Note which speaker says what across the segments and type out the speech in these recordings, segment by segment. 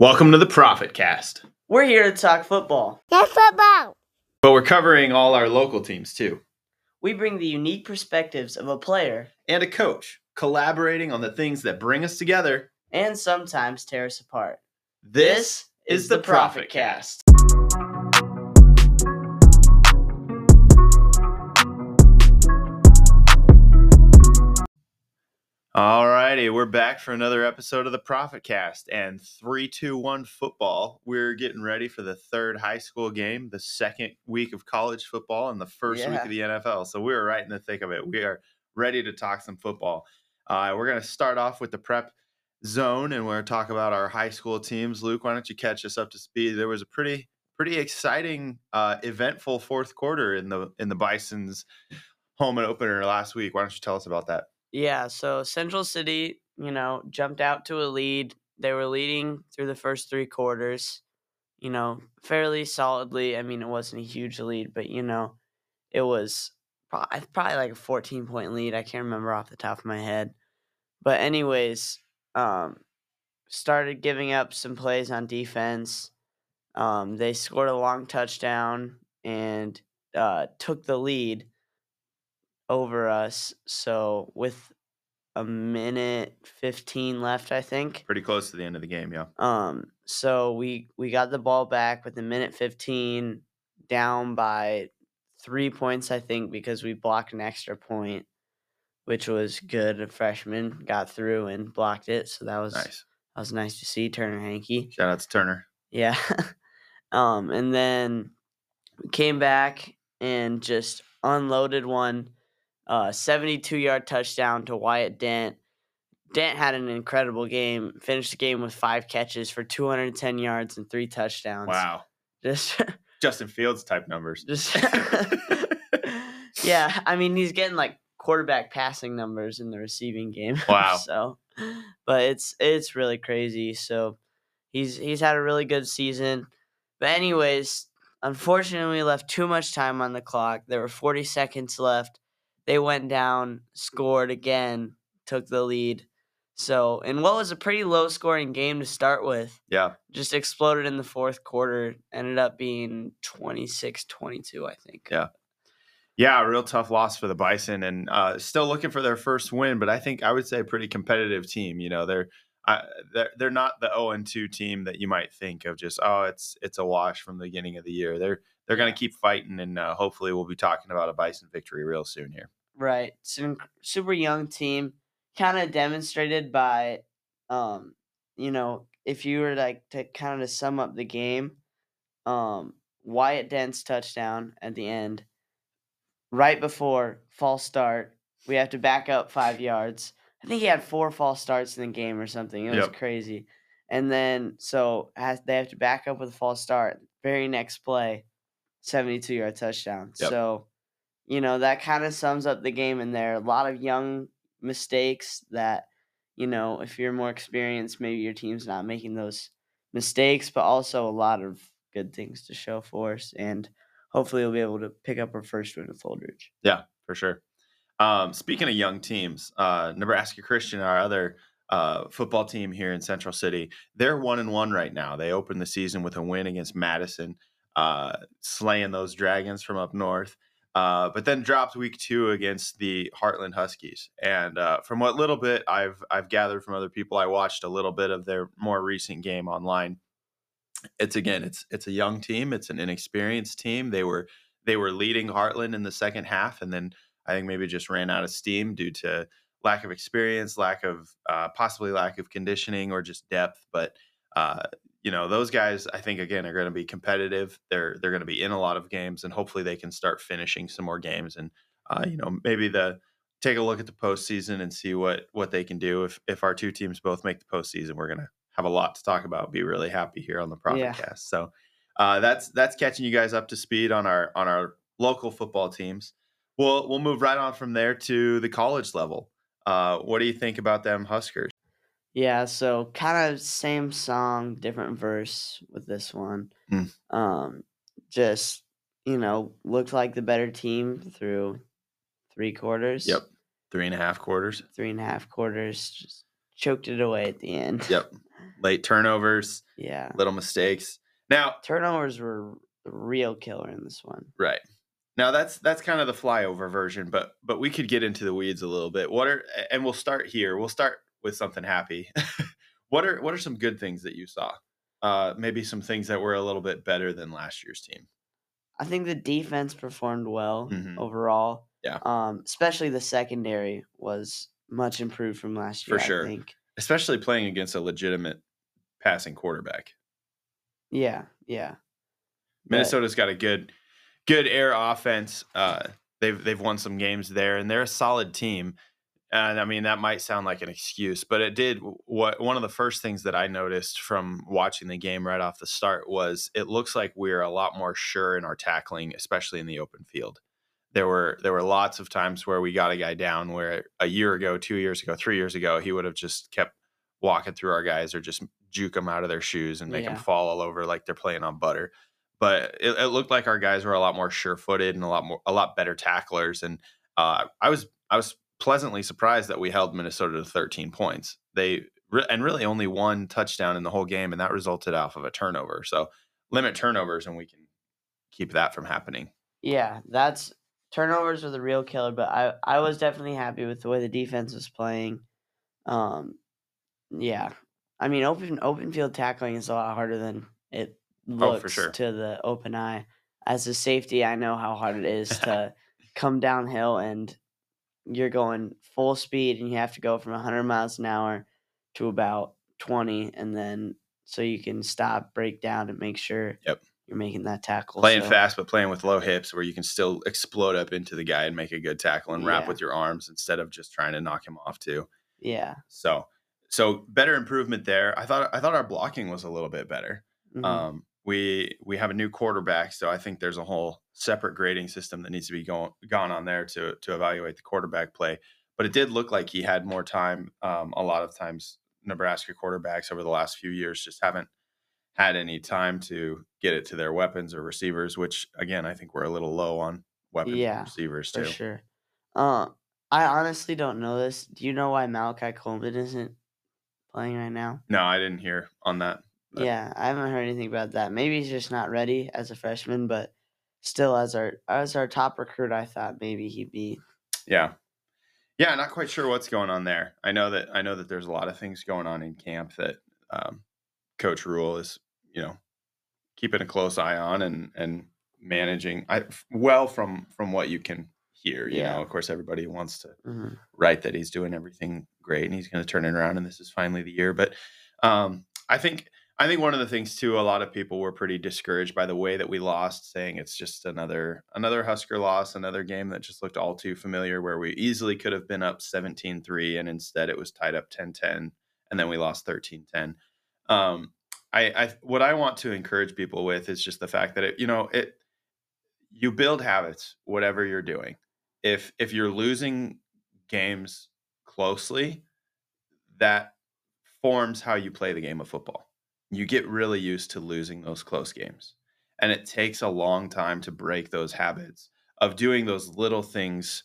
Speaker 1: Welcome to the Profit Cast.
Speaker 2: We're here to talk football.
Speaker 3: That's football.
Speaker 1: But we're covering all our local teams too.
Speaker 2: We bring the unique perspectives of a player
Speaker 1: And a coach, collaborating on the things that bring us together.
Speaker 2: and sometimes tear us apart.
Speaker 1: This, is the Profit Cast. We're back for another episode of the Profit Cast and 321 football. We're getting ready for the third high school game, the second week of college football, and the first week of the NFL. So we're right in the thick of it. We are ready to talk some football. Uh, we're going to start off with the prep zone and we're going to talk about our high school teams. Luke, why don't you catch us up to speed? There was a pretty pretty exciting uh, eventful fourth quarter in the in the Bison's home and opener last week. Why don't you tell us about that?
Speaker 2: Yeah, so Central City, you know, jumped out to a lead. They were leading through the first three quarters, you know, fairly solidly. I mean, it wasn't a huge lead, but, you know, it was probably like a 14 point lead. I can't remember off the top of my head. But, anyways, um, started giving up some plays on defense. Um, they scored a long touchdown and uh, took the lead over us. So with a minute 15 left, I think.
Speaker 1: Pretty close to the end of the game, yeah.
Speaker 2: Um so we we got the ball back with a minute 15 down by 3 points I think because we blocked an extra point which was good. A freshman got through and blocked it, so that was
Speaker 1: Nice.
Speaker 2: that was nice to see Turner Hankey.
Speaker 1: Shout out to Turner.
Speaker 2: Yeah. um, and then we came back and just unloaded one uh 72 yard touchdown to Wyatt Dent. Dent had an incredible game, finished the game with five catches for 210 yards and three touchdowns.
Speaker 1: Wow.
Speaker 2: Just
Speaker 1: Justin Fields type numbers.
Speaker 2: just Yeah, I mean he's getting like quarterback passing numbers in the receiving game.
Speaker 1: Wow.
Speaker 2: so but it's it's really crazy. So he's he's had a really good season. But anyways, unfortunately we left too much time on the clock. There were 40 seconds left. They went down, scored again, took the lead. So, in what was a pretty low scoring game to start with,
Speaker 1: Yeah.
Speaker 2: just exploded in the fourth quarter, ended up being 26 22, I think.
Speaker 1: Yeah. Yeah, a real tough loss for the Bison, and uh, still looking for their first win. But I think I would say a pretty competitive team. You know, they're they're they're not the zero and two team that you might think of. Just oh, it's it's a wash from the beginning of the year. They're they're going to keep fighting, and uh, hopefully we'll be talking about a Bison victory real soon here.
Speaker 2: Right. Super young team, kind of demonstrated by, um, you know, if you were like to kind of sum up the game, um, Wyatt Dent's touchdown at the end, right before false start, we have to back up five yards. I think he had four false starts in the game or something. It was
Speaker 1: Yep.
Speaker 2: crazy. And then so has, they have to back up with a false start. Very next play, seventy-two yard touchdown.
Speaker 1: Yep.
Speaker 2: So, you know that kind of sums up the game in there. A lot of young mistakes that, you know, if you're more experienced, maybe your team's not making those mistakes, but also a lot of good things to show for us. And hopefully we'll be able to pick up our first win with Holdrege.
Speaker 1: Yeah, for sure. Um, speaking of young teams, uh, Nebraska Christian, our other uh, football team here in Central City, they're one and one right now. They opened the season with a win against Madison, uh, slaying those dragons from up north. Uh, but then dropped week two against the Heartland Huskies. And uh, from what little bit I've I've gathered from other people, I watched a little bit of their more recent game online. It's again, it's it's a young team. It's an inexperienced team. They were they were leading Heartland in the second half, and then I think maybe just ran out of steam due to lack of experience, lack of uh, possibly lack of conditioning, or just depth. But uh, you know, those guys, I think again are going to be competitive. They're they're going to be in a lot of games, and hopefully they can start finishing some more games. And uh, you know, maybe the take a look at the postseason and see what what they can do. If if our two teams both make the postseason, we're gonna have a lot to talk about. Be really happy here on the Profit
Speaker 2: Yeah.
Speaker 1: Cast. So uh, that's that's catching you guys up to speed on our on our local football teams. We'll we'll move right on from there to the college level. Uh, what do you think about them Huskers?
Speaker 2: Yeah, so kind of same song, different verse with this one.
Speaker 1: Mm.
Speaker 2: Um, just you know, looked like the better team through three quarters.
Speaker 1: Yep. Three and a half quarters.
Speaker 2: three and a half quarters. Just choked it away at the end.
Speaker 1: Yep. Late turnovers,
Speaker 2: Yeah.
Speaker 1: little mistakes. Now,
Speaker 2: Turnovers were the real killer in this one.
Speaker 1: right. Now that's that's kind of the flyover version, but but we could get into the weeds a little bit. What are and we'll start here. We'll start with something happy. what are what are some good things that you saw? Uh maybe some things that were a little bit better than last year's team.
Speaker 2: I think the defense performed well
Speaker 1: Mhm.
Speaker 2: overall.
Speaker 1: Yeah.
Speaker 2: Um, especially the secondary was much improved from last year.
Speaker 1: For sure.
Speaker 2: I think.
Speaker 1: Especially playing against a legitimate passing quarterback.
Speaker 2: Yeah. Yeah. But-
Speaker 1: Minnesota's got a good good air offense. Uh, they've they've won some games there, and they're a solid team. And I mean that might sound like an excuse, but it did. What one of the first things that I noticed from watching the game right off the start was it looks like we're a lot more sure in our tackling, especially in the open field. There were there were lots of times where we got a guy down where a year ago, two years ago, three years ago, he would have just kept walking through our guys or just juke them out of their shoes and make them fall all over like they're playing on butter but it, it looked like our guys were a lot more sure-footed and a lot more a lot better tacklers and uh, i was i was pleasantly surprised that we held minnesota to 13 points they re- and really only one touchdown in the whole game and that resulted off of a turnover so limit turnovers and we can keep that from happening
Speaker 2: Yeah, that's turnovers are the real killer, but I I was definitely happy with the way the defense was playing. Um yeah. I mean open open field tackling is a lot harder than it
Speaker 1: Oh, for
Speaker 2: looks
Speaker 1: sure.
Speaker 2: to the open eye. As a safety, I know how hard it is to come downhill and you're going full speed and you have to go from 100 miles an hour to about 20 and then so you can stop, break down and make sure
Speaker 1: Yep.
Speaker 2: you're making that tackle.
Speaker 1: playing
Speaker 2: so-
Speaker 1: fast but playing with low hips where you can still explode up into the guy and make a good tackle and wrap
Speaker 2: Yeah.
Speaker 1: with your arms instead of just trying to knock him off too
Speaker 2: Yeah.
Speaker 1: so so better improvement there i thought i thought our blocking was a little bit better
Speaker 2: mhm.
Speaker 1: Um, we we have a new quarterback, so I think there's a whole separate grading system that needs to be going gone on there to to evaluate the quarterback play. But it did look like he had more time. Um, a lot of times, Nebraska quarterbacks over the last few years just haven't had any time to get it to their weapons or receivers. Which again, I think we're a little low on weapons
Speaker 2: Yeah,
Speaker 1: and receivers
Speaker 2: For
Speaker 1: too.
Speaker 2: sure. Uh, I honestly don't know this. Do you know why Malachi Coleman isn't playing right now?
Speaker 1: No, I didn't hear on that. But-
Speaker 2: Yeah, I haven't heard anything about that. Maybe he's just not ready as a freshman, but still, as our as our top recruit, I thought maybe he'd be.
Speaker 1: Yeah. Yeah, not quite sure what's going on there. I know that I know that there's a lot of things going on in camp that um, Coach Rhule is, you know, keeping a close eye on and and managing. I well from from what you can hear. You
Speaker 2: Yeah.
Speaker 1: know, of course, everybody wants to
Speaker 2: Mhm.
Speaker 1: write that he's doing everything great and he's going to turn it around and this is finally the year. But um, I think I think one of the things too, a lot of people were pretty discouraged by the way that we lost, saying it's just another another Husker loss, another game that just looked all too familiar, where we easily could have been up 17-3 and instead it was tied up 10-10 and then we lost 13-10. Um, I, I what I want to encourage people with is just the fact that it, you know, it you build habits, whatever you're doing. If if you're losing games closely, that forms how you play the game of football. You get really used to losing those close games. And it takes a long time to break those habits of doing those little things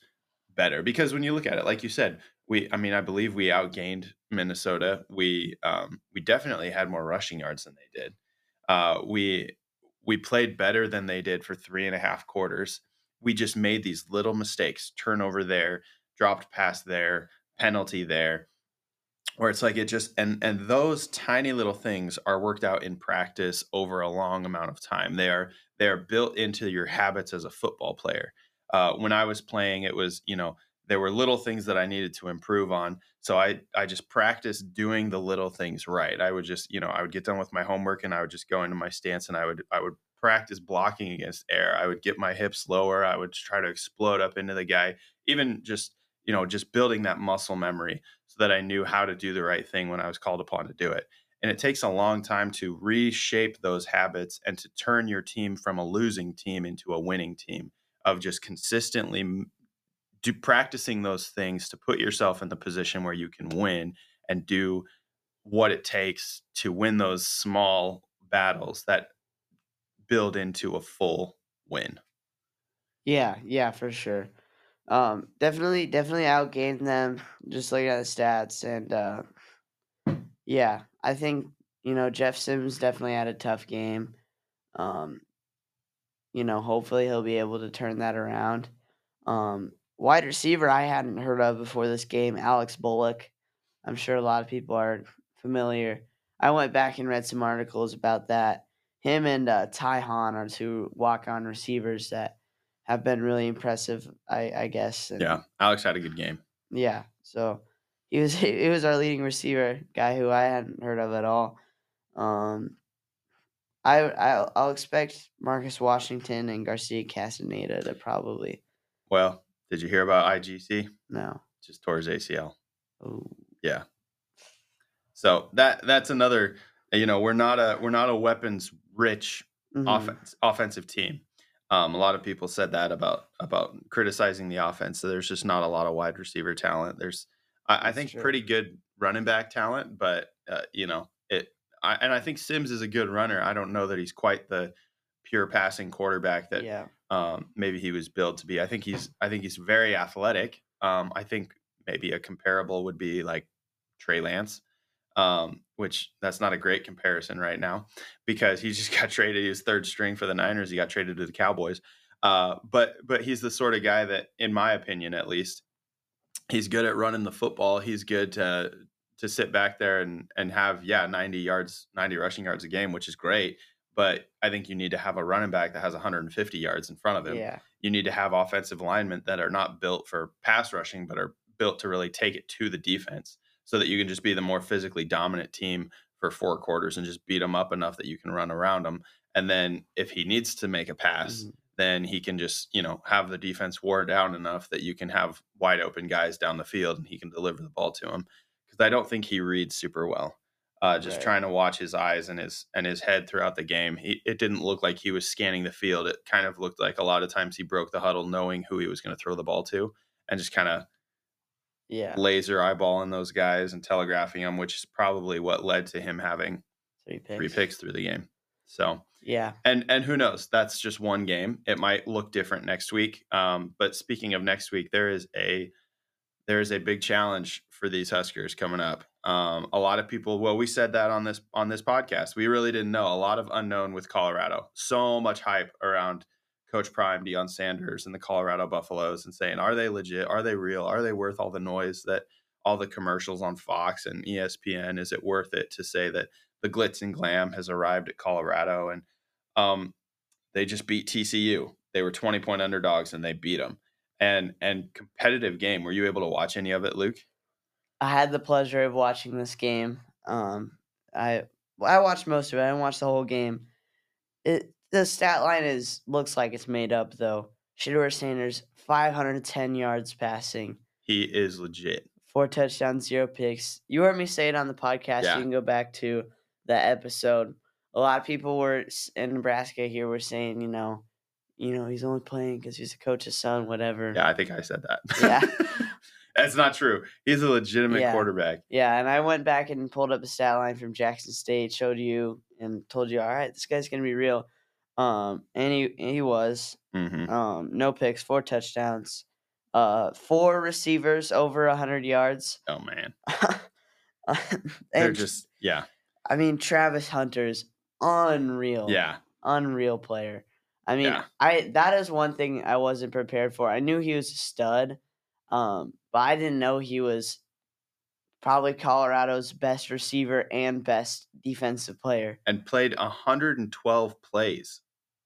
Speaker 1: better. Because when you look at it, like you said, we I mean, I believe we outgained Minnesota. We um we definitely had more rushing yards than they did. Uh we we played better than they did for three and a half quarters. We just made these little mistakes, turnover there, dropped pass there, penalty there, where it's like it just and and those tiny little things are worked out in practice over a long amount of time. They are they are built into your habits as a football player. Uh, when I was playing, it was you know there were little things that I needed to improve on. So I I just practiced doing the little things right. I would just you know I would get done with my homework and I would just go into my stance and I would I would practice blocking against air. I would get my hips lower. I would try to explode up into the guy. Even just you know just building that muscle memory that I knew how to do the right thing when I was called upon to do it. And it takes a long time to reshape those habits and to turn your team from a losing team into a winning team of just consistently do practicing those things to put yourself in the position where you can win and do what it takes to win those small battles that build into a full win.
Speaker 2: Yeah, yeah, for sure. Um, definitely, definitely outgained them. Just looking at the stats, and uh, Yeah, I think you know Jeff Sims definitely had a tough game. Um, you know, hopefully he'll be able to turn that around. Um, wide receiver I hadn't heard of before this game, Alex Bullock. I'm sure a lot of people are familiar. I went back and read some articles about that. Him and uh, are two walk-on receivers that have been really impressive. I, I guess. And
Speaker 1: Yeah, Alex had a good game.
Speaker 2: yeah. So he was he was our leading receiver, guy who I hadn't heard of at all. Um, I I'll, I'll expect Marcus Washington and Garcia Castaneda to probably
Speaker 1: Well, did you hear about IGC?
Speaker 2: no.
Speaker 1: Just tore his ACL.
Speaker 2: Oh.
Speaker 1: Yeah. So that that's another. You know, we're not a we're not a weapons rich
Speaker 2: Mhm.
Speaker 1: offense offensive team. Um, a lot of people said that about about criticizing the offense. So there's just not a lot of wide receiver talent. There's I, I think pretty good running back talent, but uh, you know it. I, and I think Sims is a good runner. I don't know that he's quite the pure passing quarterback that
Speaker 2: yeah.
Speaker 1: um, maybe he was built to be. I think he's I think he's very athletic. Um, I think maybe a comparable would be like Trey Lance, um, which that's not a great comparison right now because he just got traded. He was third string for the Niners. He got traded to the Cowboys. Uh, but but he's the sort of guy that, in my opinion, at least, he's good at running the football. He's good to to sit back there and and have yeah 90 yards 90 rushing yards a game which is great but i think you need to have a running back that has 150 yards in front of him
Speaker 2: Yeah.
Speaker 1: you need to have offensive linemen that are not built for pass rushing, but are built to really take it to the defense so that you can just be the more physically dominant team for four quarters and just beat them up enough that you can run around them. And then if he needs to make a pass,
Speaker 2: Mhm.
Speaker 1: then he can just, you know, have the defense wore down enough that you can have wide open guys down the field and he can deliver the ball to him. Because I don't think he reads super well. Uh, just
Speaker 2: Right.
Speaker 1: trying to watch his eyes and his and his head throughout the game. He, it didn't look like he was scanning the field. It kind of looked like a lot of times he broke the huddle knowing who he was going to throw the ball to and just kind of
Speaker 2: Yeah.
Speaker 1: laser eyeballing those guys and telegraphing them, which is probably what led to him having
Speaker 2: Three picks.
Speaker 1: three picks through the game. So
Speaker 2: Yeah.
Speaker 1: and and who knows? That's just one game. It might look different next week. Um, but speaking of next week, there is a there is a big challenge for these Huskers coming up. Um, a lot of people. Well, we said that on this on this podcast. We really didn't know. A lot of unknown with Colorado. So much hype around Coach Prime, Deion Sanders, and the Colorado Buffaloes, and saying, are they legit? Are they real? Are they worth all the noise that all the commercials on Fox and ESPN? Is it worth it to say that the glitz and glam has arrived at Colorado and um, they just beat TCU. They were 20 point underdogs and they beat them. And and competitive game. Were you able to watch any of it, Luke?
Speaker 2: I had the pleasure of watching this game. Um, I I watched most of it. I didn't watch the whole game. It the stat line is looks like it's made up though. Shedeur Sanders, 510 yards passing,
Speaker 1: He is legit.
Speaker 2: four touchdowns, zero picks. You heard me say it on the podcast.
Speaker 1: Yeah.
Speaker 2: You can go back to that episode. A lot of people were in Nebraska here were saying, you know, you know, he's only playing because he's a coach's son, whatever.
Speaker 1: Yeah, I think I said that.
Speaker 2: Yeah.
Speaker 1: That's not true. He's a legitimate
Speaker 2: Yeah.
Speaker 1: quarterback.
Speaker 2: Yeah, and I went back and pulled up a stat line from Jackson State, showed you, and told you, all right, this guy's gonna be real. Um, and he he was.
Speaker 1: hmm
Speaker 2: Um, no picks, four touchdowns, uh, four receivers over hundred yards.
Speaker 1: Oh man, they're just yeah,
Speaker 2: I mean, Travis Hunter's unreal.
Speaker 1: yeah,
Speaker 2: unreal player. I mean,
Speaker 1: Yeah.
Speaker 2: I that is one thing I wasn't prepared for. I knew he was a stud, um, but I didn't know he was probably Colorado's best receiver and best defensive player.
Speaker 1: and played 112 plays.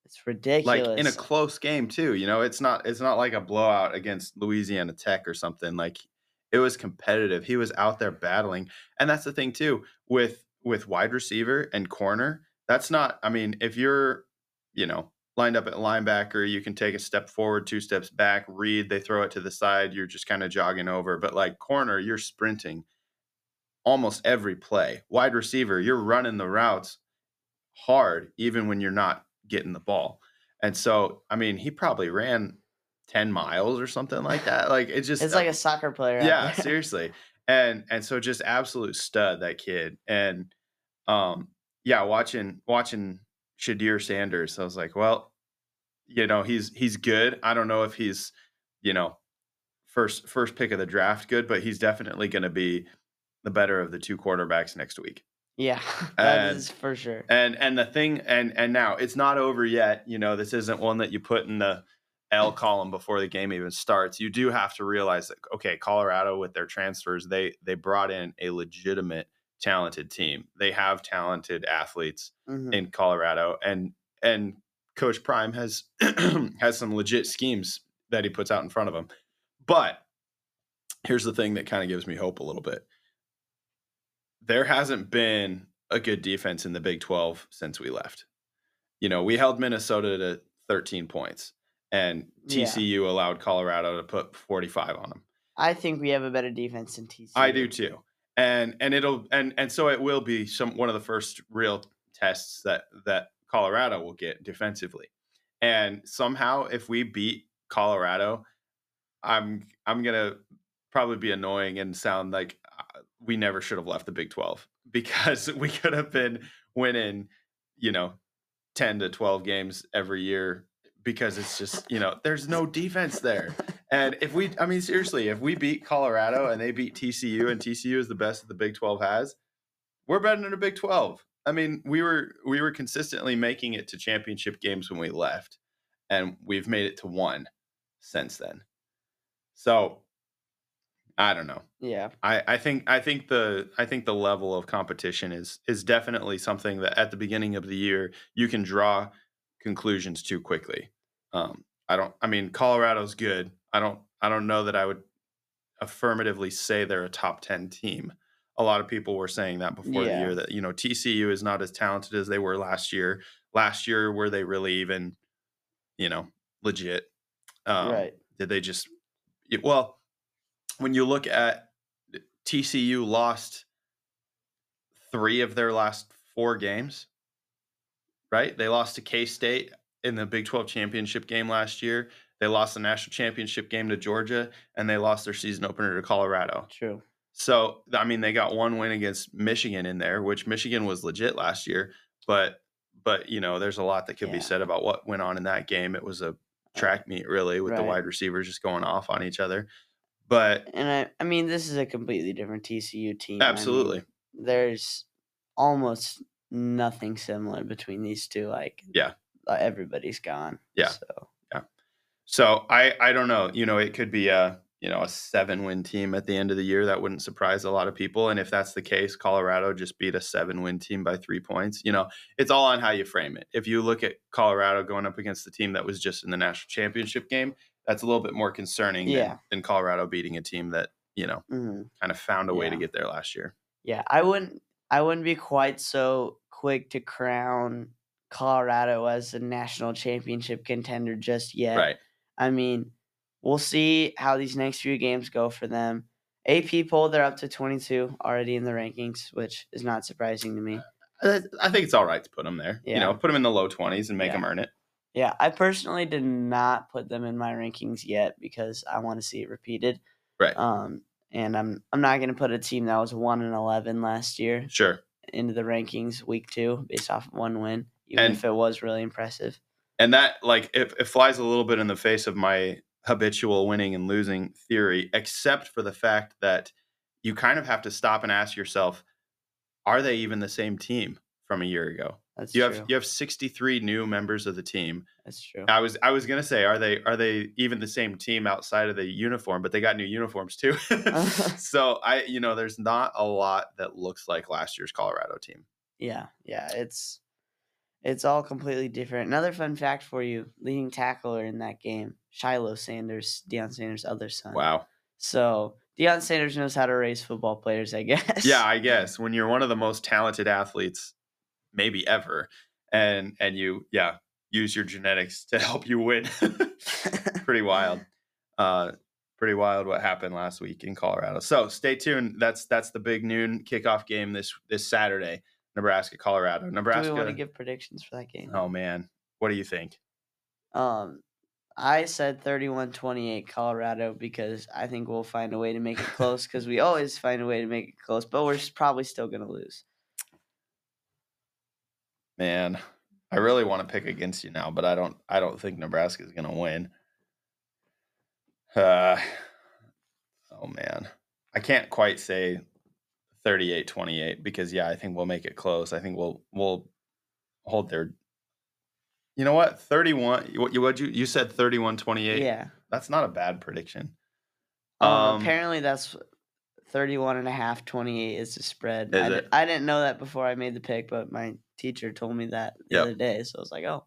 Speaker 2: It's ridiculous.
Speaker 1: like in a close game too you know it's not it's not like a blowout against louisiana tech or something like it was competitive he was out there battling and that's the thing too with with wide receiver and corner that's not i mean if you're you know lined up at linebacker you can take a step forward two steps back read they throw it to the side you're just kind of jogging over but like corner you're sprinting almost every play wide receiver you're running the routes hard even when you're not getting the ball. And so, I mean, he probably ran 10 miles or something like that. Like it just
Speaker 2: it's like a soccer player.
Speaker 1: yeah, seriously. And and so just absolute stud that kid. And um yeah, watching watching Shedeur Sanders, I was like, well, you know, he's he's good. I don't know if he's, you know, first first pick of the draft good, but he's definitely going to be the better of the two quarterbacks next week.
Speaker 2: Yeah, that
Speaker 1: And-
Speaker 2: is for sure.
Speaker 1: And and the thing and and now it's not over yet. You know, this isn't one that you put in the L column before the game even starts. You do have to realize that okay, Colorado with their transfers, they they brought in a legitimate talented team. They have talented athletes
Speaker 2: Mhm.
Speaker 1: in Colorado and and coach Prime has has some legit schemes that he puts out in front of him. But here's the thing that kind of gives me hope a little bit. There hasn't been a good defense in the Big 12 since we left. You know, we held Minnesota to 13 points and
Speaker 2: Yeah.
Speaker 1: TCU allowed Colorado to put 45 on them.
Speaker 2: I think we have a better defense than TCU.
Speaker 1: I do too. And and it'll and and so it will be some one of the first real tests that that Colorado will get defensively. And somehow if we beat Colorado, I'm I'm going to probably be annoying and sound like we never should have left the Big 12 because we could have been winning, you know, 10 to 12 games every year because it's just, you know, there's no defense there. And if we, I mean, seriously, if we beat Colorado and they beat TCU and TCU is the best that the Big 12 has, we're better than the Big 12. I mean, we were we were consistently making it to championship games when we left, and we've made it to one since then. So I don't know.
Speaker 2: Yeah.
Speaker 1: I, I think I think the I think the level of competition is is definitely something that at the beginning of the year you can draw conclusions too quickly. Um, I don't. I mean, Colorado's good. I don't. I don't know that I would affirmatively say they're a top ten team. A lot of people were saying that before the year that you know TCU is not as talented as they were last year. Last year, were they really even, you know, legit? Um,
Speaker 2: right.
Speaker 1: did they just well when you look at tcu lost three of their last four games right? They lost to k-state in the big 12 championship game last year. They lost the national championship game to georgia and they lost their season opener to colorado.
Speaker 2: True.
Speaker 1: so i mean they got one win against michigan in there which michigan was legit last year but but you know there's a lot that could be said about what went on in that game. It was a uh, track meet really with the wide receivers just going off on each other but
Speaker 2: And I, I mean, this is a completely different TCU team. I mean,
Speaker 1: absolutely
Speaker 2: there's almost nothing similar between these two. Like,
Speaker 1: Yeah.
Speaker 2: uh, everybody's gone.
Speaker 1: Yeah.
Speaker 2: So yeah.
Speaker 1: so i i don't know you know it could be a you know a seven win team at the end of the year that wouldn't surprise a lot of people and if that's the case colorado just beat a seven win team by three points you know it's all on how you frame it if you look at colorado going up against the team that was just in the national championship game that's a little bit more concerning
Speaker 2: Yeah.
Speaker 1: than, than colorado beating a team that you know
Speaker 2: mhm.
Speaker 1: kind of found a way to get there last year
Speaker 2: yeah, I wouldn't. I wouldn't be quite so quick to crown Colorado as a national championship contender just yet.
Speaker 1: right
Speaker 2: I mean, we'll see how these next few games go for them. AP poll, they're up to 22 already in the rankings, which is not surprising to me.
Speaker 1: I I think it's all right to put them there.
Speaker 2: Yeah.
Speaker 1: You know, put them in the low 20s and make
Speaker 2: Yeah.
Speaker 1: them earn it.
Speaker 2: Yeah, I personally did not put them in my rankings yet because I want to see it repeated.
Speaker 1: Right.
Speaker 2: Um, and I'm I'm not gonna put a team that was one and eleven last year
Speaker 1: Sure.
Speaker 2: into the rankings week two based off of one win, even
Speaker 1: And-
Speaker 2: if it was really impressive.
Speaker 1: And that, like, it, it flies a little bit in the face of my habitual winning and losing theory, except for the fact that you kind of have to stop and ask yourself, are they even the same team from a year ago?
Speaker 2: That's
Speaker 1: You
Speaker 2: true.
Speaker 1: have you have 63 new members of the team.
Speaker 2: That's true.
Speaker 1: I was I was gonna say, are they are they even the same team outside of the uniform? But they got new uniforms too. so I, you know, there's not a lot that looks like last year's Colorado team.
Speaker 2: Yeah, yeah, it's it's all completely different. Another fun fact for you: leading tackler in that game, Shiloh Sanders, Deion Sanders' other son.
Speaker 1: Wow.
Speaker 2: So Deion Sanders knows how to raise football players, I guess.
Speaker 1: Yeah, I guess when you're one of the most talented athletes, maybe ever, and and you yeah use your genetics to help you win. pretty wild. Uh, pretty wild what happened last week in Colorado. So stay tuned. That's that's the big noon kickoff game this this Saturday. Nebraska, Colorado.
Speaker 2: nebraska Do we want to give predictions for that game?
Speaker 1: oh man, what do you think?
Speaker 2: Um, I said 31-28 Colorado because I think we'll find a way to make it close because we always find a way to make it close, but we're probably still gonna lose.
Speaker 1: Man, I really want to pick against you now, but I don't. I don't think Nebraska is going to win. Uh, oh man, I can't quite say 38-28 because yeah, I think we'll make it close. I think we'll we'll hold their You know what? 31 what you what you you said 31-28.
Speaker 2: Yeah.
Speaker 1: That's not a bad prediction.
Speaker 2: Um,
Speaker 1: Um,
Speaker 2: apparently that's 31 and a half, 28 is the spread.
Speaker 1: Is
Speaker 2: I,
Speaker 1: it?
Speaker 2: I didn't know that before I made the pick, but my teacher told me that the
Speaker 1: Yep.
Speaker 2: other day. So I was like, oh,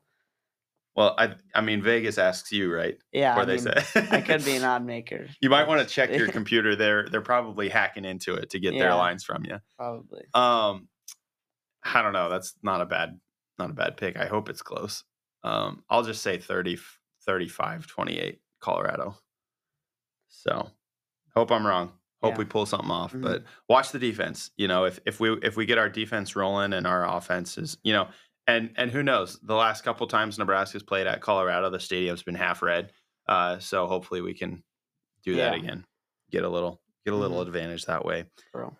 Speaker 1: Well, I I mean Vegas asks you, right?
Speaker 2: yeah.
Speaker 1: Or they
Speaker 2: mean,
Speaker 1: say
Speaker 2: I could be an odd maker.
Speaker 1: You might want to check your computer. They're they're probably hacking into it to get their lines from you.
Speaker 2: Probably.
Speaker 1: Um, I don't know. That's not a bad not a bad pick. I hope it's close. Um, I'll just say 30, 35, 28, Colorado. So hope I'm wrong. Hope
Speaker 2: Yeah.
Speaker 1: we pull something off.
Speaker 2: Mhm.
Speaker 1: But watch the defense. You know, if if we if we get our defense rolling and our offense is, you know, and and who knows, the last couple times Nebraska's played at Colorado, the stadium's been half red. Uh, so hopefully we can do that again. Get a little get a little
Speaker 2: Mhm.
Speaker 1: advantage that way.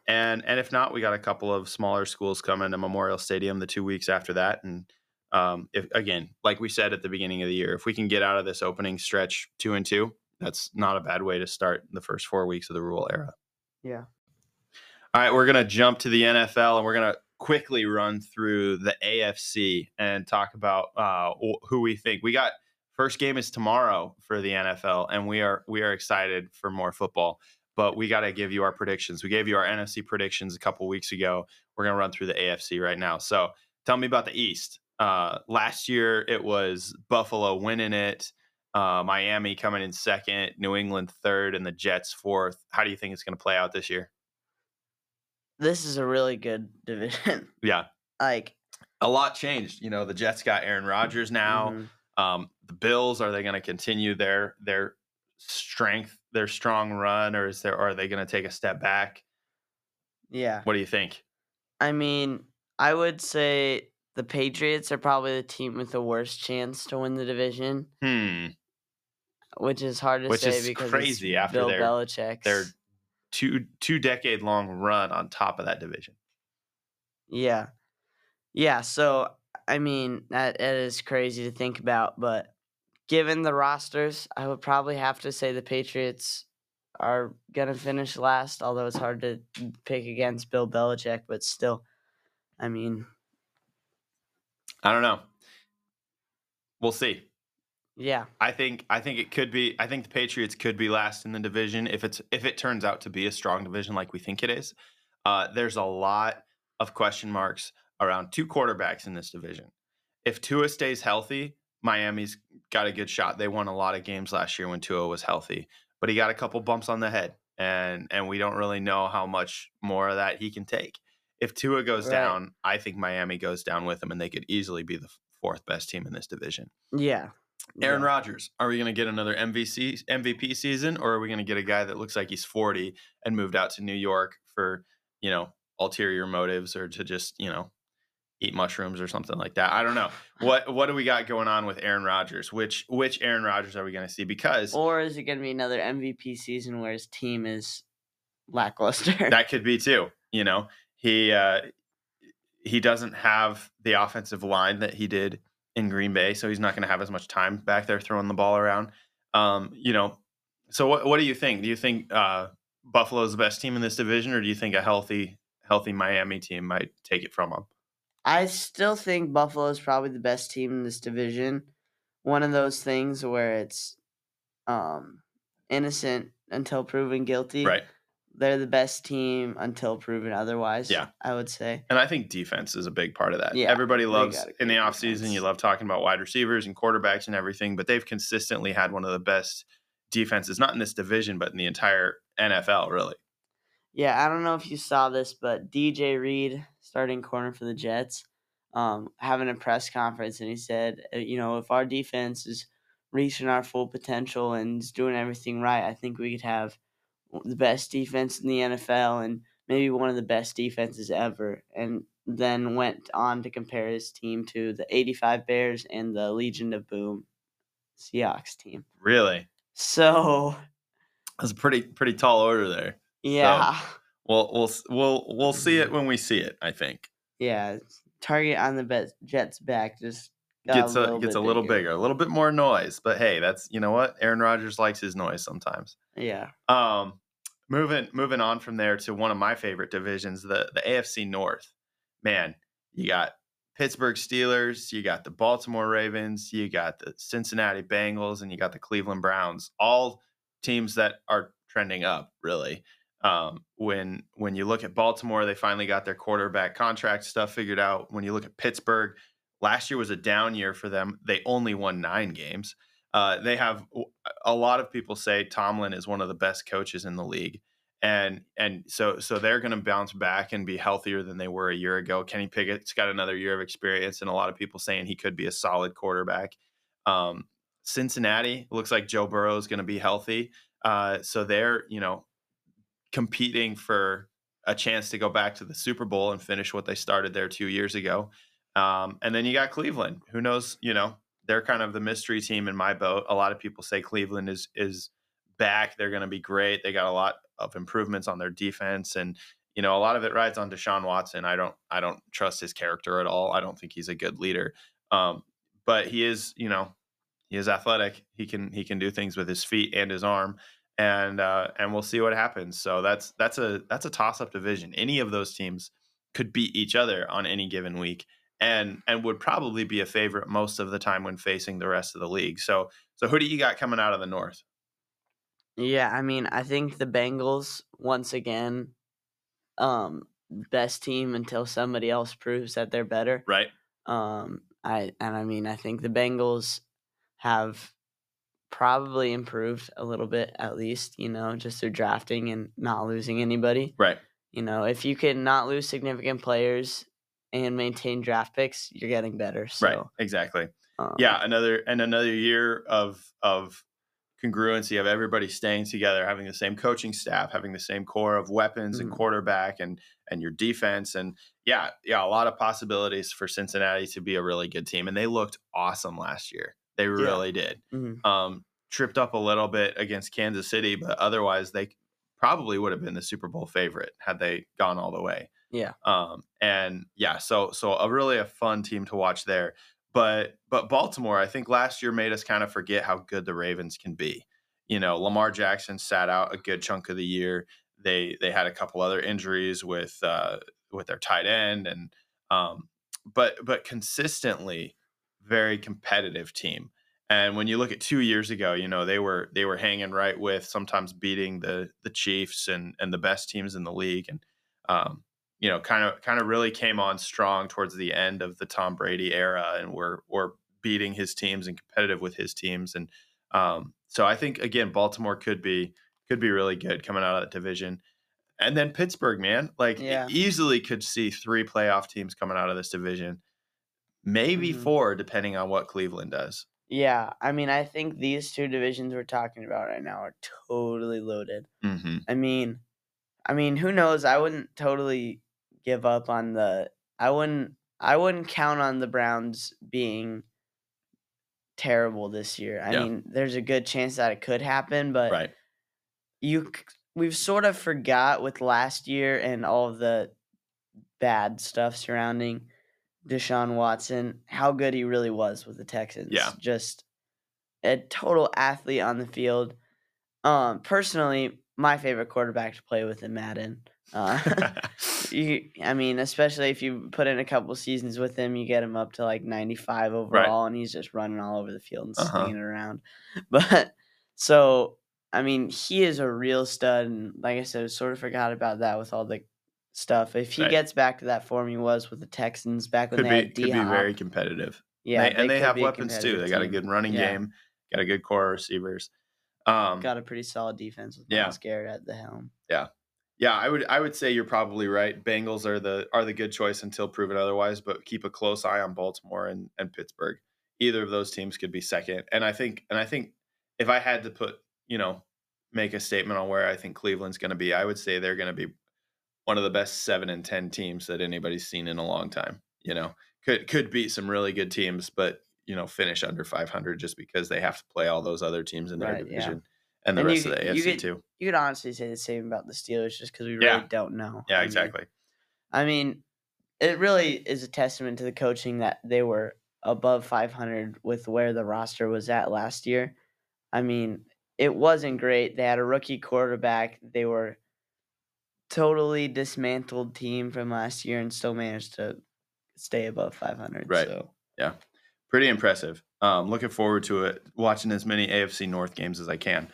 Speaker 1: And and if not, we got a couple of smaller schools coming to Memorial Stadium the two weeks after that. And um, if again, like we said at the beginning of the year, if we can get out of this opening stretch two and two, that's not a bad way to start the first four weeks of the Rhule era.
Speaker 2: Yeah.
Speaker 1: All right, we're gonna jump to the NFL and we're gonna quickly run through the AFC and talk about uh, who we think we got. First game is tomorrow for the NFL, and we are we are excited for more football. But we got to give you our predictions. We gave you our NFC predictions a couple weeks ago. We're gonna run through the AFC right now. So tell me about the East. Uh, last year it was Buffalo winning it, uh, Miami coming in second, New England third, and the Jets fourth. How do you think it's going to play out this year?
Speaker 2: This is a really good division.
Speaker 1: Yeah,
Speaker 2: like,
Speaker 1: a lot changed. You know, the Jets got Aaron Rodgers now.
Speaker 2: mhm.
Speaker 1: Um, the Bills are they going to continue their their strength, their strong run, or is there or are they going to take a step back?
Speaker 2: yeah.
Speaker 1: What do you think?
Speaker 2: I mean, I would say the Patriots are probably the team with the worst chance to win the division,
Speaker 1: Hmm,
Speaker 2: which is hard to
Speaker 1: Which
Speaker 2: say
Speaker 1: is
Speaker 2: because
Speaker 1: crazy after
Speaker 2: Bill
Speaker 1: their-
Speaker 2: Belichick's.
Speaker 1: their two two decade long run on top of that division.
Speaker 2: Yeah. Yeah, so I mean that it is crazy to think about, but given the rosters, I would probably have to say the Patriots are gonna finish last, although it's hard to pick against Bill Belichick, but still, I mean,
Speaker 1: I don't know. We'll see.
Speaker 2: Yeah.
Speaker 1: I think I think it could be. I think the Patriots could be last in the division if it's if it turns out to be a strong division like we think it is. Uh, there's a lot of question marks around two quarterbacks in this division. If Tua stays healthy, Miami's got a good shot. They won a lot of games last year when Tua was healthy, but he got a couple bumps on the head, and and we don't really know how much more of that he can take. If Tua goes
Speaker 2: Right.
Speaker 1: down, I think Miami goes down with him, and they could easily be the fourth best team in this division.
Speaker 2: Yeah.
Speaker 1: Aaron
Speaker 2: yeah.
Speaker 1: Rodgers, are we going to get another MVC MVP season, or are we going to get a guy that looks like he's 40 and moved out to New York for you know ulterior motives or to just you know eat mushrooms or something like that? I don't know. What what do we got going on with Aaron Rodgers? Which which Aaron Rodgers are we going to see? Because
Speaker 2: Or is it gonna be another MVP season where his team is lackluster?
Speaker 1: that could be too. You know, he uh, he doesn't have the offensive line that he did in Green Bay, so he's not going to have as much time back there throwing the ball around. Um, you know, so what what do you think? Do you think uh, Buffalo is the best team in this division, or do you think a healthy healthy Miami team might take it from them?
Speaker 2: I still think Buffalo is probably the best team in this division. One of those things where it's um, innocent until proven guilty.
Speaker 1: Right.
Speaker 2: They're the best team until proven otherwise.
Speaker 1: Yeah.
Speaker 2: I would say.
Speaker 1: And I think defense is a big part of that.
Speaker 2: Yeah,
Speaker 1: Everybody loves in the offseason, you love talking about wide receivers and quarterbacks and everything, but they've consistently had one of the best defenses, not in this division, but in the entire NFL, really.
Speaker 2: Yeah, I don't know if you saw this, but DJ Reed, starting corner for the Jets, um, having a press conference, and he said, uh, you know, if our defense is reaching our full potential and is doing everything right, I think we could have the best defense in the NFL and maybe one of the best defenses ever. And then went on to compare his team to the 85 Bears and the Legion of Boom Seahawks team.
Speaker 1: Really.
Speaker 2: So,
Speaker 1: That's a pretty pretty tall order there.
Speaker 2: yeah.
Speaker 1: We'll we'll we'll we'll see it when we see it. I think
Speaker 2: Yeah, target on the Jets back just
Speaker 1: gets a,
Speaker 2: little
Speaker 1: gets a little bigger, a little bit more noise. But hey, that's you know what Aaron Rodgers likes his noise sometimes.
Speaker 2: Yeah,
Speaker 1: Um, moving moving on from there to one of my favorite divisions, the the AFC North. Man, you got Pittsburgh Steelers, you got the Baltimore Ravens, you got the Cincinnati Bengals, and you got the Cleveland Browns. All teams that are trending up, really. Um, when when you look at Baltimore, they finally got their quarterback contract stuff figured out. When you look at Pittsburgh, last year was a down year for them. They only won nine games. Uh, they have a lot of people say Tomlin is one of the best coaches in the league and and so so they're going to bounce back and be healthier than they were a year ago. Kenny Pickett's got another year of experience, and a lot of people saying he could be a solid quarterback. Um, Cincinnati looks like Joe Burrow is going to be healthy, uh, so they're you know competing for a chance to go back to the Super Bowl and finish what they started there two years ago. Um, and then you got Cleveland. Who knows? You know they're kind of the mystery team in my boat. A lot of people say Cleveland is is back. They're going to be great. They got a lot of improvements on their defense and you know a lot of it rides on Deshaun Watson. I don't I don't trust his character at all. I don't think he's a good leader. Um, but he is, you know, he is athletic. He can he can do things with his feet and his arm and uh, and we'll see what happens. So that's that's a that's a toss up division. Any of those teams could beat each other on any given week and and would probably be a favorite most of the time when facing the rest of the league. So so who do you got coming out of the north?
Speaker 2: Yeah, I mean, I think the Bengals once again, um, best team until somebody else proves that they're better.
Speaker 1: Right.
Speaker 2: Um, I and I mean, I think the Bengals have probably improved a little bit at least. You know, just through drafting and not losing anybody.
Speaker 1: Right.
Speaker 2: You know, if you can not lose significant players and maintain draft picks, you're getting better. So,
Speaker 1: right. Exactly.
Speaker 2: Um,
Speaker 1: yeah. Another and another year of of congruency of everybody staying together, having the same coaching staff, having the same core of weapons mm-hmm. and quarterback and and your defense. And yeah, yeah, a lot of possibilities for Cincinnati to be a really good team. And they looked awesome last year. They really yeah. did.
Speaker 2: Mm-hmm.
Speaker 1: Um, tripped up a little bit against Kansas City, but otherwise they probably would have been the Super Bowl favorite had they gone all the way.
Speaker 2: Yeah.
Speaker 1: Um, and yeah, so so a really a fun team to watch there. But but Baltimore, I think last year made us kind of forget how good the Ravens can be. You know, Lamar Jackson sat out a good chunk of the year. They they had a couple other injuries with uh, with their tight end and um, but but consistently very competitive team. And when you look at two years ago, you know they were they were hanging right with sometimes beating the the Chiefs and and the best teams in the league. And um, you know, kind of kind of really came on strong towards the end of the Tom Brady era, and we're we're beating his teams and competitive with his teams, and um, so I think again Baltimore could be could be really good coming out of that division, and then Pittsburgh, man, like
Speaker 2: yeah.
Speaker 1: easily could see three playoff teams coming out of this division, maybe mm-hmm. four depending on what Cleveland does.
Speaker 2: Yeah, I mean, I think these two divisions we're talking about right now are totally loaded.
Speaker 1: Mm-hmm.
Speaker 2: I mean, I mean, who knows? I wouldn't totally give up on the I wouldn't I wouldn't count on the Browns being terrible this year. I
Speaker 1: Yeah.
Speaker 2: mean, there's a good chance that it could happen, but
Speaker 1: Right.
Speaker 2: you we've sort of forgot with last year and all of the bad stuff surrounding Deshaun Watson how good he really was with the Texans.
Speaker 1: Yeah.
Speaker 2: Just a total athlete on the field. Um, personally, my favorite quarterback to play with in Madden. Uh, you, I mean, especially if you put in a couple seasons with him, you get him up to like 95 overall, and he's just running all over the field and
Speaker 1: Uh-huh.
Speaker 2: slinging around. But so, I mean, he is a real stud, and like I said, I sort of forgot about that with all the stuff. If he
Speaker 1: Right.
Speaker 2: gets back to that form he was with the Texans back when
Speaker 1: could
Speaker 2: they
Speaker 1: be
Speaker 2: had
Speaker 1: could be very competitive.
Speaker 2: yeah,
Speaker 1: They- and they have weapons too. They got a good running
Speaker 2: Yeah.
Speaker 1: game, got a good core receivers. Um,
Speaker 2: Got a pretty solid defense with
Speaker 1: Yeah.
Speaker 2: Myles Garrett at the helm.
Speaker 1: Yeah, I would I would say you're probably right. Bengals are the are the good choice until proven otherwise, but keep a close eye on Baltimore and, and Pittsburgh. Either of those teams could be second. And I think and I think if I had to put, you know, make a statement on where I think Cleveland's going to be, I would say they're going to be one of the best 7 and 10 teams that anybody's seen in a long time, you know. Could could beat some really good teams, but you know, finish under 500 just because they have to play all those other teams in their
Speaker 2: Right, yeah.
Speaker 1: And the
Speaker 2: And
Speaker 1: rest of the
Speaker 2: could- you
Speaker 1: AFC
Speaker 2: could-
Speaker 1: too.
Speaker 2: You could honestly say the same about the Steelers just because we really
Speaker 1: Yeah.
Speaker 2: don't know.
Speaker 1: Yeah,
Speaker 2: I mean,
Speaker 1: exactly.
Speaker 2: I mean, it really is a testament to the coaching that they were above 500 with where the roster was at last year. I mean, it wasn't great. They had a rookie quarterback. They were totally dismantled team from last year and still managed to stay above 500.
Speaker 1: Right.
Speaker 2: So
Speaker 1: Yeah, pretty impressive. Um, looking forward to it. Watching as many AFC North games as I can.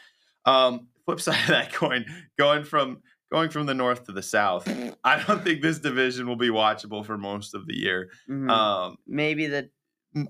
Speaker 1: Um, flip side of that coin, going from going from the north to the south, I don't think this division will be watchable for most of the year.
Speaker 2: mhm.
Speaker 1: Um,
Speaker 2: maybe the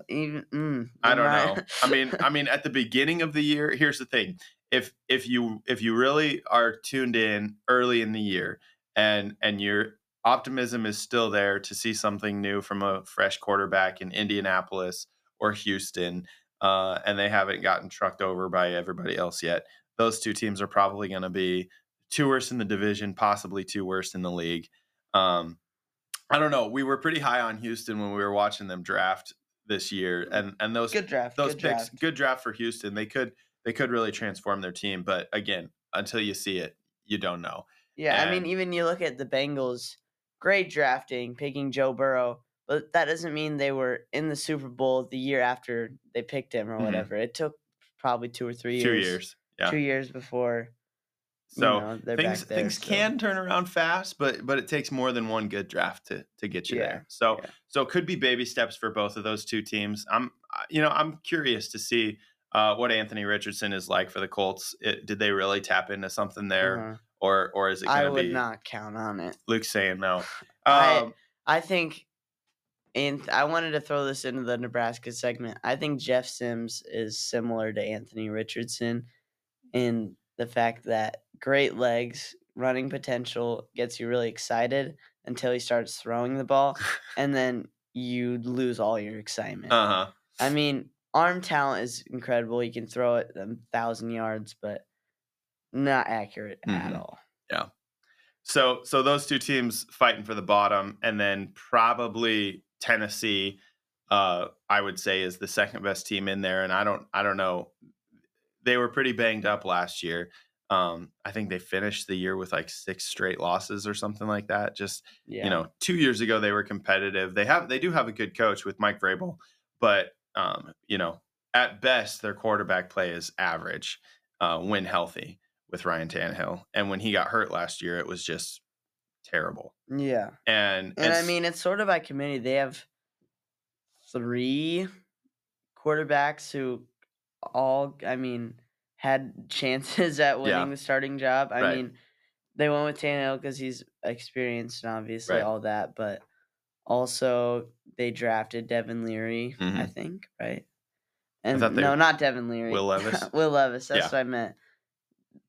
Speaker 2: even mm,
Speaker 1: I don't know. I mean, I mean, at the beginning of the year, here's the thing: if if you if you really are tuned in early in the year, and and your optimism is still there to see something new from a fresh quarterback in Indianapolis or Houston, uh, and they haven't gotten trucked over by everybody else yet, those two teams are probably going to be two worst in the division, possibly two worst in the league. Um, I don't know. We were pretty high on Houston when we were watching them draft this year, and and those
Speaker 2: good draft.
Speaker 1: those
Speaker 2: good
Speaker 1: picks,
Speaker 2: draft.
Speaker 1: good draft for Houston. They could they could really transform their team, but again, until you see it, you don't know.
Speaker 2: Yeah, I mean, even you look at the Bengals, great drafting, picking Joe Burrow, but that doesn't mean they were in the Super Bowl the year after they picked him or
Speaker 1: Mhm.
Speaker 2: whatever. It took probably two or three years.
Speaker 1: Two
Speaker 2: years.
Speaker 1: Yeah.
Speaker 2: Two years before.
Speaker 1: So
Speaker 2: you know, they're
Speaker 1: things
Speaker 2: there,
Speaker 1: things
Speaker 2: so-
Speaker 1: can turn around fast, but but it takes more than one good draft to to get you
Speaker 2: Yeah,
Speaker 1: there. So
Speaker 2: yeah.
Speaker 1: so it could be baby steps for both of those two teams. I'm you know I'm curious to see uh, what Anthony Richardson is like for the Colts. It, did they really tap into something there,
Speaker 2: Uh-huh.
Speaker 1: or or is it
Speaker 2: I
Speaker 1: going to
Speaker 2: would
Speaker 1: be
Speaker 2: not count on it.
Speaker 1: Luke saying no?
Speaker 2: I-
Speaker 1: Um,
Speaker 2: I think, and I wanted to throw this into the Nebraska segment. I think Jeff Sims is similar to Anthony Richardson in the fact that great legs, running potential gets you really excited until he starts throwing the ball, and then you lose all your excitement.
Speaker 1: uh huh.
Speaker 2: I mean, arm talent is incredible. He can throw it a thousand yards, but not accurate at
Speaker 1: Mhm.
Speaker 2: all. Yeah.
Speaker 1: So so those two teams fighting for the bottom, and then probably Tennessee, uh, I would say is the second best team in there. And I don't I don't know. They were pretty banged up last year. Um, I think they finished the year with like six straight losses or something like that. Just
Speaker 2: Yeah.
Speaker 1: you know, two years ago they were competitive. They have they do have a good coach with Mike Vrabel, but um, you know, at best their quarterback play is average uh, when healthy with Ryan Tannehill. And when he got hurt last year, it was just terrible.
Speaker 2: yeah.
Speaker 1: And
Speaker 2: And I mean, it's sort of by committee. They have three quarterbacks who all, I mean, had chances at winning
Speaker 1: Yeah.
Speaker 2: the starting job. I
Speaker 1: Right.
Speaker 2: mean, they went with Tannehill because he's experienced and obviously
Speaker 1: Right.
Speaker 2: all that, but also they drafted Devin Leary, I
Speaker 1: Mhm.
Speaker 2: think, right? And no, not Devin Leary.
Speaker 1: Will Levis?
Speaker 2: Will Levis. That's
Speaker 1: Yeah.
Speaker 2: what I meant.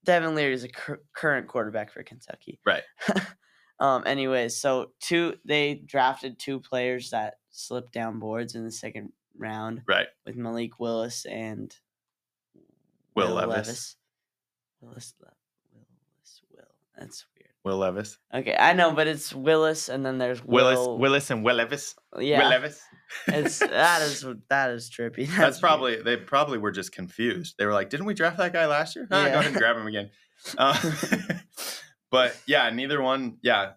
Speaker 2: Devin Leary is a cur- current quarterback for Kentucky.
Speaker 1: Right.
Speaker 2: um. Anyways, so two they drafted two players that slipped down boards in the second round
Speaker 1: right.
Speaker 2: with Malik Willis and
Speaker 1: Will Levis.
Speaker 2: Willis. Le- Willis. Will. That's weird.
Speaker 1: Will Levis.
Speaker 2: Okay, I know, but it's Willis, and then there's
Speaker 1: Willis
Speaker 2: Will,
Speaker 1: Willis and Will Levis.
Speaker 2: Yeah,
Speaker 1: Will Levis.
Speaker 2: it's that is that is trippy.
Speaker 1: That's,
Speaker 2: weird.
Speaker 1: probably they probably were just confused. They were like, "Didn't we draft that guy last year? Go
Speaker 2: Yeah.
Speaker 1: ahead and grab him again." Uh, but yeah, neither one. Yeah,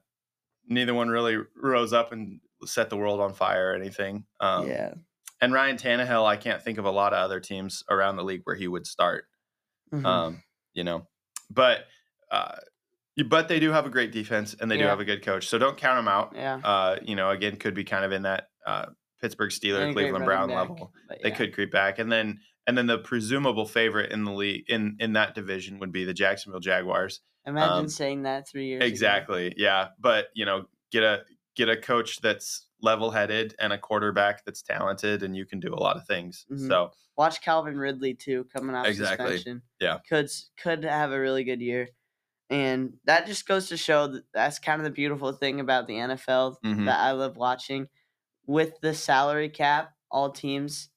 Speaker 1: neither one really rose up and set the world on fire or anything. Um,
Speaker 2: yeah.
Speaker 1: And Ryan Tannehill, I can't think of a lot of other teams around the league where he would start.
Speaker 2: Mhm.
Speaker 1: Um, you know, but uh, but they do have a great defense and they do have a good coach. So don't count them out.
Speaker 2: yeah.
Speaker 1: Uh, you know, again, could be kind of in that uh, Pittsburgh Steeler, Cleveland Brown
Speaker 2: back,
Speaker 1: level.
Speaker 2: but
Speaker 1: They could creep back, and then and then the presumable favorite in the league in in that division would be the Jacksonville Jaguars.
Speaker 2: Imagine
Speaker 1: um,
Speaker 2: saying that three years. ago.
Speaker 1: Exactly. Yeah, but you know, get a get a coach that's level-headed and a quarterback that's talented, and you can do a lot of things.
Speaker 2: Mhm.
Speaker 1: So
Speaker 2: Watch Calvin Ridley too, coming off
Speaker 1: Exactly.
Speaker 2: suspension.
Speaker 1: Yeah.
Speaker 2: could could have a really good year, and that just goes to show that that's kind of the beautiful thing about the NFL
Speaker 1: Mhm.
Speaker 2: that I love watching. With the salary cap, all teams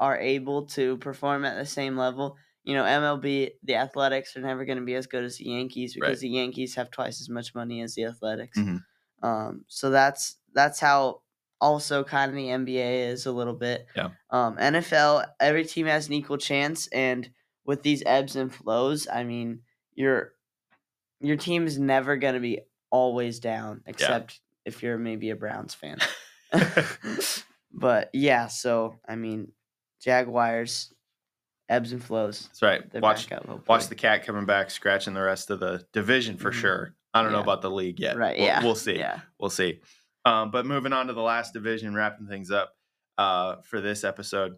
Speaker 2: are able to perform at the same level. You know, MLB, the Athletics are never going to be as good as the Yankees because
Speaker 1: Right.
Speaker 2: the Yankees have twice as much money as the Athletics.
Speaker 1: Mhm.
Speaker 2: Um, so that's that's how also kind of the NBA is a little bit.
Speaker 1: Yeah.
Speaker 2: Um, NFL, every team has an equal chance, and with these ebbs and flows, I mean, your your team is never going to be always down, except if you're maybe a Browns fan. but yeah, so I mean, Jaguars ebbs and flows.
Speaker 1: That's right.
Speaker 2: They're
Speaker 1: Watch
Speaker 2: up,
Speaker 1: watch the cat coming back, scratching the rest of the division for
Speaker 2: Mhm.
Speaker 1: sure. I don't know about the league yet.
Speaker 2: right.
Speaker 1: We'll-
Speaker 2: Yeah,
Speaker 1: we'll see.
Speaker 2: Yeah,
Speaker 1: we'll see. Um, but moving on to the last division, wrapping things up uh, for this episode,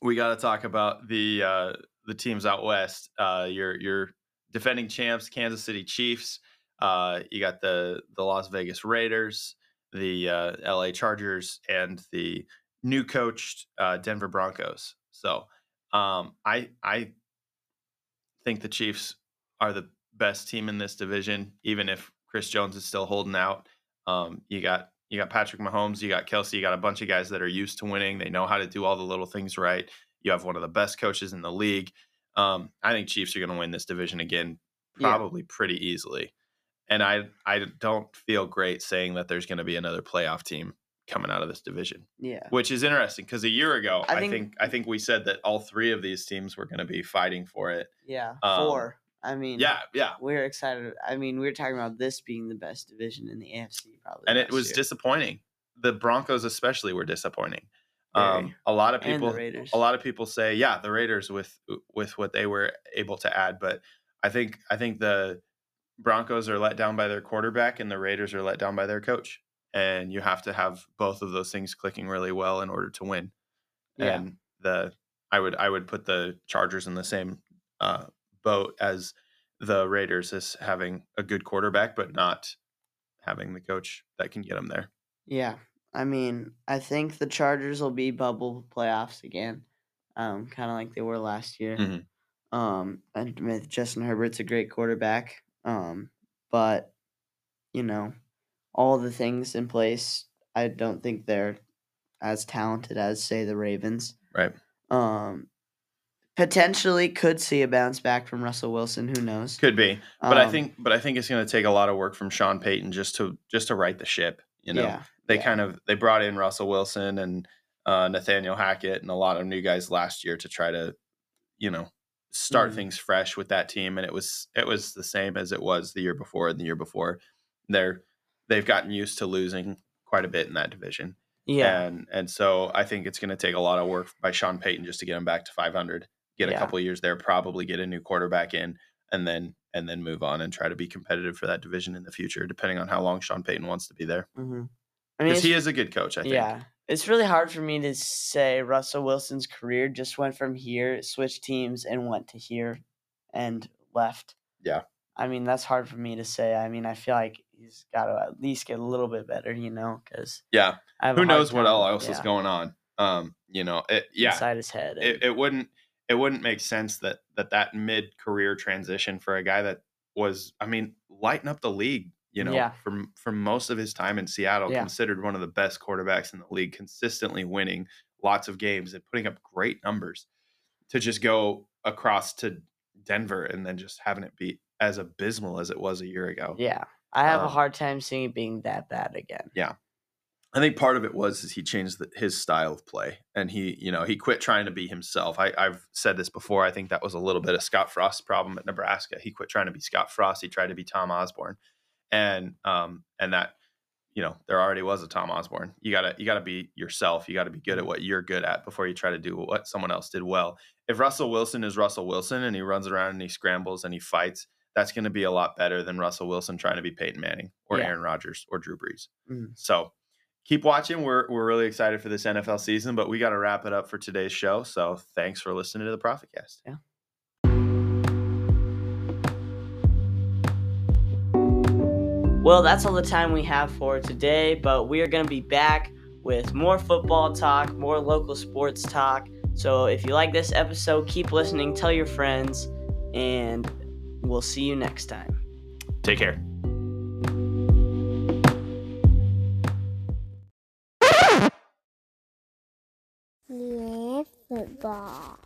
Speaker 1: we got to talk about the uh, the teams out west. Uh, your your defending champs, Kansas City Chiefs. Uh, you got the the Las Vegas Raiders, the uh, L.A. Chargers, and the new coached uh, Denver Broncos. So um, I I think the Chiefs are the best team in this division, even if Chris Jones is still holding out. Um, you got you got Patrick Mahomes, you got Kelce, you got a bunch of guys that are used to winning. They know how to do all the little things right. You have one of the best coaches in the league. Um, I think Chiefs are going to win this division again,
Speaker 2: Yeah.
Speaker 1: probably pretty easily. And I I don't feel great saying that there's going to be another playoff team coming out of this division,
Speaker 2: yeah,
Speaker 1: which is interesting because a year ago
Speaker 2: I
Speaker 1: I
Speaker 2: think-
Speaker 1: think, I think we said that all three of these teams were going to be fighting for it.
Speaker 2: yeah.
Speaker 1: Um,
Speaker 2: Four. I mean,
Speaker 1: Yeah, yeah.
Speaker 2: we're excited. I mean, we are talking about this being the best division in the AFC, probably.
Speaker 1: and it was
Speaker 2: year.
Speaker 1: disappointing. The Broncos especially were disappointing. Um, a lot of people, a lot of people say, yeah, the Raiders with with what they were able to add, but I think I think the Broncos are let down by their quarterback, and the Raiders are let down by their coach. And you have to have both of those things clicking really well in order to win.
Speaker 2: Yeah.
Speaker 1: And the I would I would put the Chargers in the same uh, boat as the Raiders as having a good quarterback, but not having the coach that can get them there.
Speaker 2: Yeah, I mean, I think the Chargers will be bubble playoffs again, um, kind of like they were last year.
Speaker 1: Mhm.
Speaker 2: Um, and with Justin Herbert's a great quarterback. Um, but you know, all the things in place, I don't think they're as talented as say the Ravens.
Speaker 1: Right.
Speaker 2: Um, potentially could see a bounce back from Russell Wilson. Who knows?
Speaker 1: Could be, but I
Speaker 2: Um,
Speaker 1: think, but I think it's going to take a lot of work from Sean Payton just to just to right the ship. You know,
Speaker 2: yeah,
Speaker 1: they
Speaker 2: yeah.
Speaker 1: kind of they brought in Russell Wilson and uh, Nathaniel Hackett and a lot of new guys last year to try to, you know, start
Speaker 2: Mhm.
Speaker 1: things fresh with that team, and it was it was the same as it was the year before and the year before. They're they've gotten used to losing quite a bit in that division,
Speaker 2: yeah,
Speaker 1: and and so I think it's going to take a lot of work by Sean Payton just to get them back to 500, get a couple of years there, probably get a new quarterback in, and then and then move on and try to be competitive for that division in the future, depending on how long Sean Payton wants to be there.
Speaker 2: hmm I mean,
Speaker 1: Because he is a good coach, I think.
Speaker 2: Yeah. It's really hard for me to say Russell Wilson's career just went from here, switched teams, and went to here and left.
Speaker 1: Yeah.
Speaker 2: I mean, that's hard for me to say. I mean, I feel like he's got to at least get a little bit better, you know, because
Speaker 1: Yeah.
Speaker 2: I have a
Speaker 1: Who knows what else is going on? Um, you know, it, yeah,
Speaker 2: inside his head.
Speaker 1: it, it wouldn't it wouldn't make sense that that that mid career transition for a guy that was, I mean, lighting up the league. You know,
Speaker 2: Yeah.
Speaker 1: from from most of his time in Seattle,
Speaker 2: Yeah.
Speaker 1: considered one of the best quarterbacks in the league, consistently winning lots of games and putting up great numbers. To just go across to Denver and then just having it be as abysmal as it was a year ago.
Speaker 2: yeah. I have a
Speaker 1: um,
Speaker 2: hard time seeing it being that bad again.
Speaker 1: I think part of it was is he changed the, his style of play, and he, you know, he quit trying to be himself. I, I've said this before. I think that was a little bit of Scott Frost's problem at Nebraska. He quit trying to be Scott Frost. He tried to be Tom Osborne, and um, and that, you know, there already was a Tom Osborne. You gotta you gotta be yourself. You gotta be good at what you're good at before you try to do what someone else did well. If Russell Wilson is Russell Wilson and he runs around and he scrambles and he fights, that's going to be a lot better than Russell Wilson trying to be Peyton Manning or
Speaker 2: Yeah.
Speaker 1: Aaron Rodgers or Drew Brees.
Speaker 2: Mhm.
Speaker 1: So keep watching. We're we're really excited for this NFL season, but we got to wrap it up for today's show. So thanks for listening to the Profit Cast.
Speaker 2: Yeah. Well, that's all the time we have for today, but we are going to be back with more football talk, more local sports talk. So if you like this episode, keep listening, tell your friends, and we'll see you next time.
Speaker 1: Take care.
Speaker 3: Football.